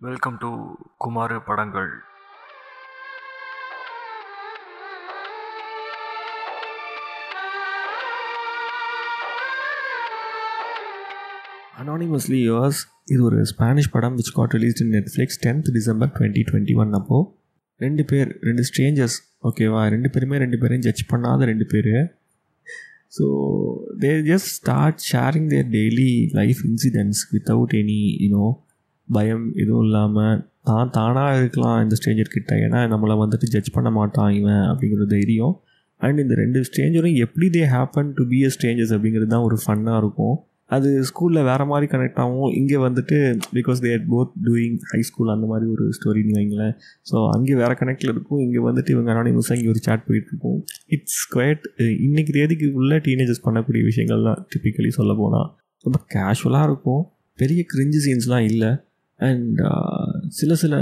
Welcome to Kumar படங்கள் anonymously yours இது ஒரு ஸ்பானிஷ் படம் which got released in Netflix tenth December twenty twenty one அப்போது ரெண்டு பேர் ரெண்டு ஸ்ட்ரேஞ்சர்ஸ் ஓகேவா ரெண்டு பேருமே ரெண்டு பேரையும் ஜட்ஜ் பண்ணாத ரெண்டு பேர். So they just start sharing their daily life incidents without any you know பயம் எதுவும் இல்லாமல் தான் தானாக இருக்கலாம் இந்த ஸ்ட்ரேஞ்சர்கிட்ட ஏன்னா நம்மளை வந்துட்டு ஜட்ஜ் பண்ண மாட்டான் இவன் அப்படிங்கிற தைரியம். அண்ட் இந்த ரெண்டு ஸ்ட்ரேஞ்சரும் எப்படி they happen to be a strangers அப்படிங்கிறது தான் ஒரு ஃபன்னாக இருக்கும். அது ஸ்கூலில் வேறு மாதிரி கனெக்ட் ஆகும். இங்கே வந்துட்டு because they're both doing high school அந்த மாதிரி ஒரு ஸ்டோரின்னு வைங்களேன். ஸோ அங்கே வேறு கனெக்டில் இருக்கும். இங்கே வந்துட்டு இவங்க அனானிமஸாக இங்கே ஒரு சேட் போயிட்டுருக்கும் இட்ஸ் குவைட் இன்றைக்கி தேதிக்கு உள்ள டீனேஜர்ஸ் பண்ணக்கூடிய விஷயங்கள் தான் டிப்பிக்கலி சொல்ல போனால் ரொம்ப கேஷுவலாக இருக்கும். பெரிய கிரிஞ்சு சீன்ஸ்லாம் இல்லை. அண்ட் uh, சில சில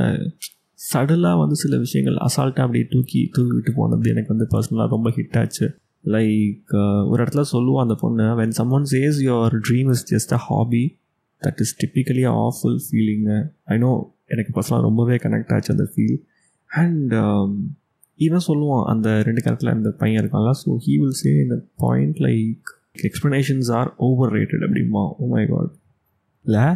சடலாக வந்து சில விஷயங்கள் அசால்ட்டாக அப்படியே தூக்கி தூக்கிட்டு போனது எனக்கு வந்து பர்சனலாக ரொம்ப ஹிட் ஆச்சு. லைக் uh, ஒரு இடத்துல சொல்லுவோம் அந்த பொண்ணு when someone says your dream is just a hobby that is typically awful feeling I know எனக்கு பர்சனலாக ரொம்பவே கனெக்ட் ஆச்சு அந்த ஃபீல் அண்ட் ஈவன் சொல்லுவான் அந்த ரெண்டு கருத்தில் அந்த பையன் இருக்கான்ல ஸோ ஹீ வில் சே இந்த point like explanations are overrated அப்படிமா ஓ மை காட் இல்லை?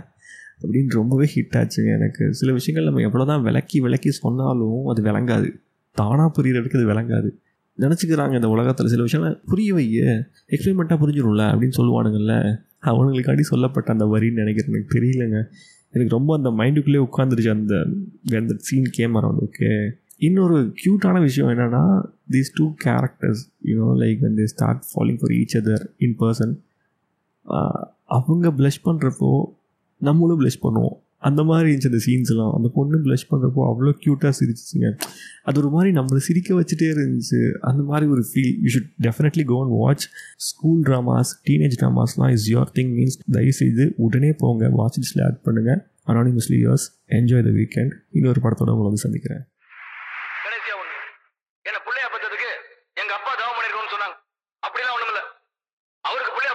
அப்படின்னு ரொம்பவே ஹிட் ஆச்சுங்க எனக்கு. சில விஷயங்கள் நம்ம எவ்வளோ தான் விளக்கி விளக்கி சொன்னாலும் அது விளங்காது. தானாக புரியறதுக்கு அது விளங்காது. நினச்சிக்கிறாங்க இந்த உலகத்தில். சில விஷயங்கள் புரிய வைய எக்ஸ்பெரிமெண்ட்டாக புரிஞ்சிடும்ல அப்படின்னு சொல்லுவானுங்கள்ல. அவனுங்களுக்காண்டி சொல்லப்பட்ட அந்த வரின்னு நினைக்கிறேன். எனக்கு தெரியலங்க. எனக்கு ரொம்ப அந்த மைண்டுக்குள்ளேயே உட்காந்துருச்சு அந்த அந்த சீன் கேம் அரௌண்ட் ஓகே இன்னொரு க்யூட்டான விஷயம் என்னென்னா these two characters you know like வந்து start following for each other in person அவங்க ப்ளஷ் பண்ணுறப்போ நம்மளும் ப்ளஷ் பண்ணுவோம். அந்த மாதிரி இருந்துச்சு அந்த சீன்ஸ்லாம் அந்த பொண்ணு ப்ளஷ் பண்ணுறப்போ அவ்வளோ க்யூட்டாக சிரிச்சிச்சுங்க. அது ஒரு மாதிரி நம்மளை சிரிக்க வச்சுட்டே இருந்துச்சு. அந்த மாதிரி ஒரு feel you should definitely go and watch school dramas teenage ட்ராமாஸ்லாம் is your thing means தயவு செய்து உடனே போங்க. வாட்ச் லிஸ்ட்டில் ஆட் பண்ணுங்கள் anonymously yours enjoy the weekend இன்னொரு படத்தோட உங்களை வந்து சந்திக்கிறேன். அப்படிலாம் ஒண்ணும் இல்ல அவருக்கு பிள்ளையா